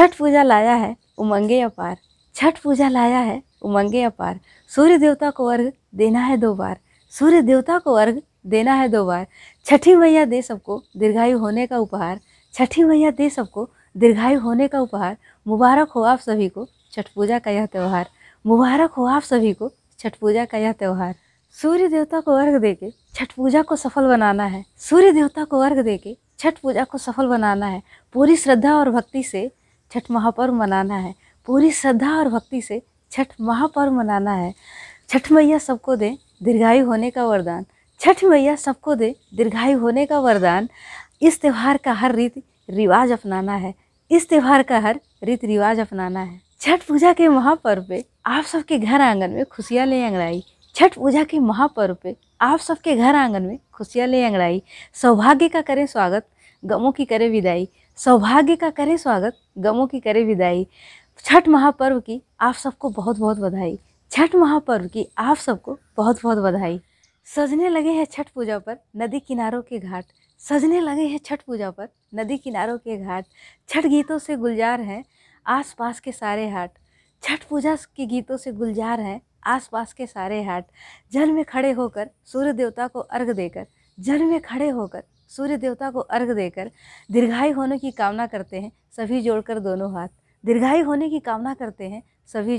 छठ पूजा लाया है उमंगे अपार। छठ पूजा लाया है उमंगे अपार। सूर्य देवता को अर्घ देना है दो बार। सूर्य देवता को अर्घ देना है दो बार। छठी मैया दे सबको दीर्घायु होने का उपहार। छठी मैया दे सबको दीर्घायु होने का उपहार। मुबारक हो आप सभी को छठ पूजा का यह त्यौहार। मुबारक हो आप सभी को छठ पूजा का यह त्यौहार। सूर्य देवता को अर्घ देके छठ पूजा को सफल बनाना है। सूर्य देवता को अर्घ देके छठ पूजा को सफल बनाना है। पूरी श्रद्धा और भक्ति से छठ महापर्व मनाना है। पूरी श्रद्धा और भक्ति से छठ महापर्व मनाना है। छठ मैया सबको दे दीर्घायु होने का वरदान। छठ मैया सबको दे दीर्घायु होने का वरदान। इस त्यौहार का हर रीति रिवाज अपनाना है। इस त्यौहार का हर रीति रिवाज अपनाना है। छठ पूजा के महापर्व पे आप सबके घर आँगन में खुशियाँ ले अंगड़ाई। छठ पूजा के महापर्व पे आप सबके घर आँगन में खुशियाँ ले अंगड़ाई। सौभाग्य का करें स्वागत, गमों की करें विदाई। सौभाग्य का करें स्वागत, गमों की करे विदाई। छठ महापर्व की आप सबको बहुत बहुत बधाई। छठ महापर्व की आप सबको बहुत बहुत बधाई। सजने लगे हैं छठ पूजा पर नदी किनारों के घाट। सजने लगे हैं छठ पूजा पर नदी किनारों के घाट। छठ गीतों से गुलजार हैं आस पास के सारे हाट। छठ पूजा के गीतों से गुलजार हैं आस पास के सारे हाट। जल में खड़े होकर सूर्य देवता को अर्घ देकर, जल में खड़े होकर सूर्य देवता को अर्घ देकर दीर्घायु होने की कामना करते हैं, सभी जोड़कर दोनों हाथ। दीर्घायु होने की कामना करते हैं, सभी जोड़